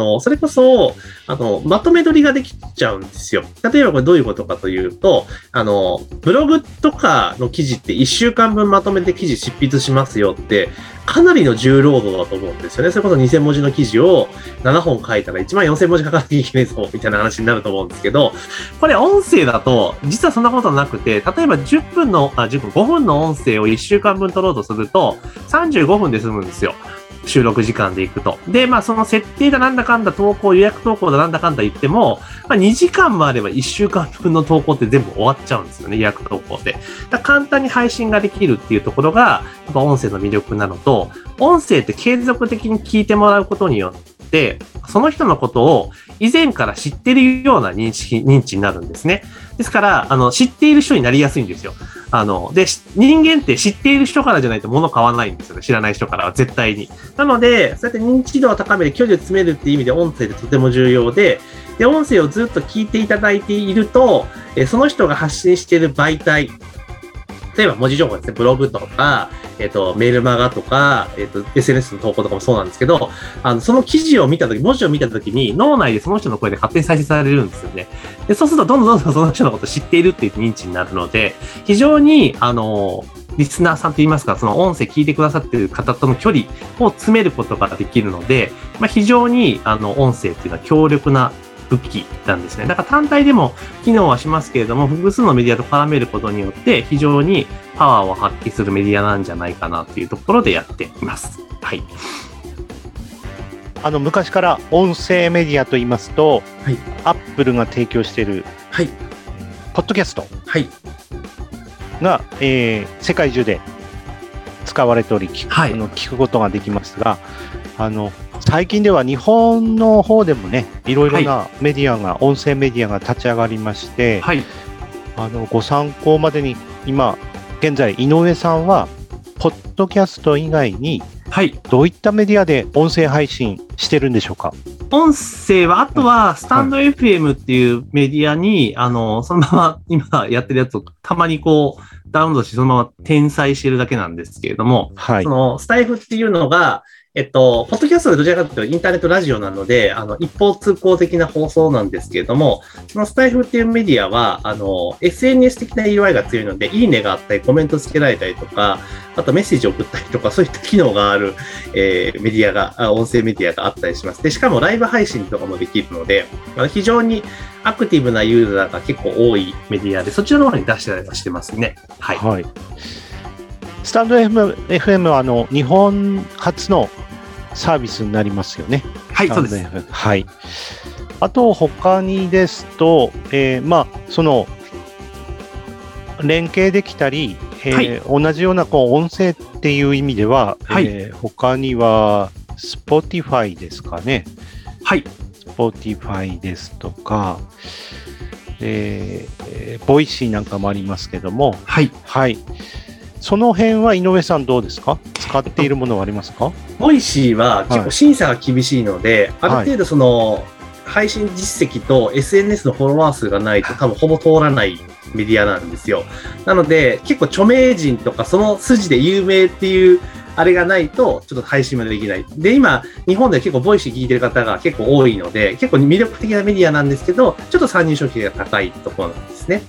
の、それこそ、あの、まとめ撮りができちゃうんですよ。例えばこれどういうことかというと、あの、ブログとかの記事って1週間分まとめて記事執筆しますよって、かなりの重労働だと思うんですよね。それこそ2000文字の記事を7本書いたら1万4000文字書かなきゃいけないぞ、みたいな話になると思うんですけど、これ音声だと、実はそんなことなくて、例えば10分の、あ、10分、5分の音声を1週間分取ろうとすると、35分で済むんですよ。収録時間で行くと。で、まあその設定だなんだかんだ投稿、予約投稿だなんだかんだ言っても、まあ2時間もあれば1週間分の投稿って全部終わっちゃうんですよね、予約投稿で。だ簡単に配信ができるっていうところが、やっぱ音声の魅力なのと、音声って継続的に聞いてもらうことによって、その人のことを以前から知ってるような認識、認知になるんですね。ですから、あの、知っている人になりやすいんですよ。あの、で、人間って知っている人からじゃないと物買わないんですよね。知らない人からは絶対に。なので、そうやって認知度を高める、距離を詰めるっていう意味で音声ってとても重要で、で、音声をずっと聞いていただいていると、えその人が発信している媒体、例えば文字情報ですね、ブログとか、えっ、ー、と、メールマガとか、えっ、ー、と、SNS の投稿とかもそうなんですけど、あの、その記事を見たとき、文字を見たときに、脳内でその人の声で勝手に再生されるんですよね。で、そうすると、どんどんどんどんその人のことを知っているっていう認知になるので、非常に、あの、リスナーさんといいますか、その音声聞いてくださっている方との距離を詰めることができるので、まあ、非常に、あの、音声っていうのは強力な武器なんですね。だから単体でも機能はしますけれども、複数のメディアと絡めることによって非常にパワーを発揮するメディアなんじゃないかなっていうところでやっています。はい。あの昔から音声メディアと言いますと、はい、アップルが提供している、はい、ポッドキャストが、えー、世界中で使われており聞く,、はい、の聞くことができますが、あの最近では日本の方でもね、いろいろなメディアが、はい、音声メディアが立ち上がりまして、はい、あのご参考までに今、現在、井上さんは、ポッドキャスト以外に、はい、どういったメディアで音声配信してるんでしょうか？音声は、あとは、スタンド FM っていうメディアに、はい、あの、そのまま 今やってるやつをたまにこう、ダウンロードしてそのまま転載してるだけなんですけれども、はい、そのスタイフっていうのが、えっと、ポッドキャストでどちらかというとインターネットラジオなので、あの、一方通行的な放送なんですけれども、そのスタイフっていうメディアは、あの、SNS 的な UI が強いので、いいねがあったり、コメントつけられたりとか、あとメッセージを送ったりとか、そういった機能がある、えー、メディアが、音声メディアがあったりします。で、しかもライブ配信とかもできるので、あの非常にアクティブなユーザーが結構多いメディアで、そちらの方に出してたりはしてますね。はい。はいスタンド FM, はあの日本初のサービスになりますよね。はい、そうです。はい。あと、他にですと、えー、まあ、その、連携できたり、えー、はい、同じようなこう音声っていう意味では、はい、えー、他には Spotify ですかね。はい。Spotify ですとか、えー、ボイシーなんかもありますけども、はい。はい。その辺は井上さんどうですか？使っているものはありますか？ボイシーは結構審査が厳しいので、はい、ある程度その、配信実績と SNS のフォロワー数がないと多分ほぼ通らないメディアなんですよ。なので結構著名人とかその筋で有名っていうあれがないと、ちょっと配信まできない。で、今、日本では結構ボイシー聞いてる方が結構多いので、結構魅力的なメディアなんですけど、ちょっと参入障壁が高いところなんですね。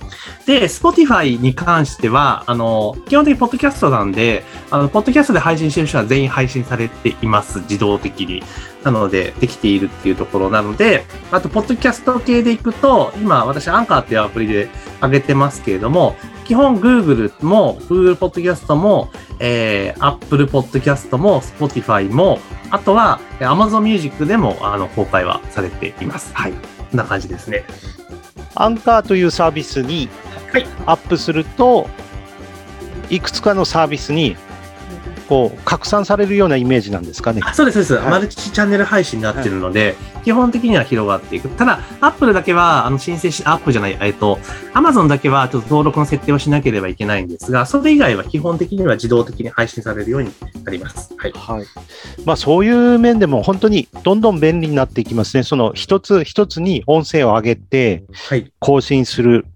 で、Spotify に関しては、あの、基本的にポッドキャストなんで、あの、ポッドキャストで配信してる人は全員配信されています、自動的に。なので、できているっていうところなので、あと、ポッドキャスト系でいくと、今、私、アンカーっていうアプリで上げてますけれども、基本 Google も Google Podcast も、えー、Apple Podcast も Spotify も、あとは Amazon Music でもあの公開はされています。はい。こんな感じですね。アンカーというサービスにアップすると、はい、いくつかのサービスにこう拡散されるようなイメージなんですかね。そうです、そうです、はい、マルチチャンネル配信になってるので、はい、基本的には広がっていく。ただ、アップルだけは、あの、申請し、アップじゃない、えっと、アマゾンだけはちょっと登録の設定をしなければいけないんですが、それ以外は基本的には自動的に配信されるようになります。はい。はい。まあ、そういう面でも本当にどんどん便利になっていきますね。その一つ一つに音声を上げて、更新する。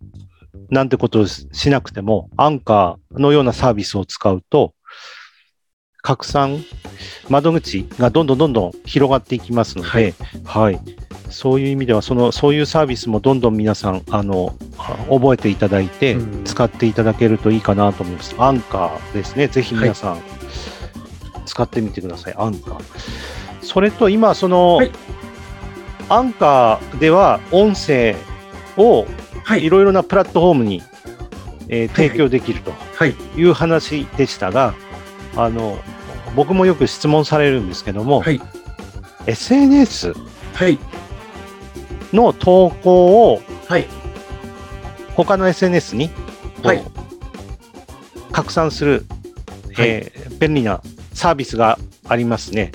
なんてことをしなくても、アンカーのようなサービスを使うと、拡散、窓口がどんどんどんどん広がっていきますので、はい、はい、そういう意味ではその、そういうサービスもどんどん皆さん、あの覚えていただいて、使っていただけるといいかなと思います。アンカーですね、ぜひ皆さん、使ってみてください、アンカー。それと今、その、はい、アンカーでは音声をい。ろいろなプラットフォームに、えー、提供できるという話でしたが、あの僕もよく質問されるんですけども、はい、SNS の投稿を、はい、他の SNS に、はい、拡散する、えー、便利なサービスがありますね。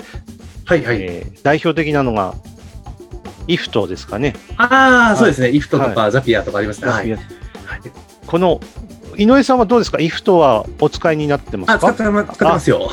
はいはい。えー、代表的なのが、イフトですかね。ああ、そうですね。イフトとか、ザピアとかありますね。はい、この井上さんはどうですか？イフトはお使いになってますか？あ使ってますよ。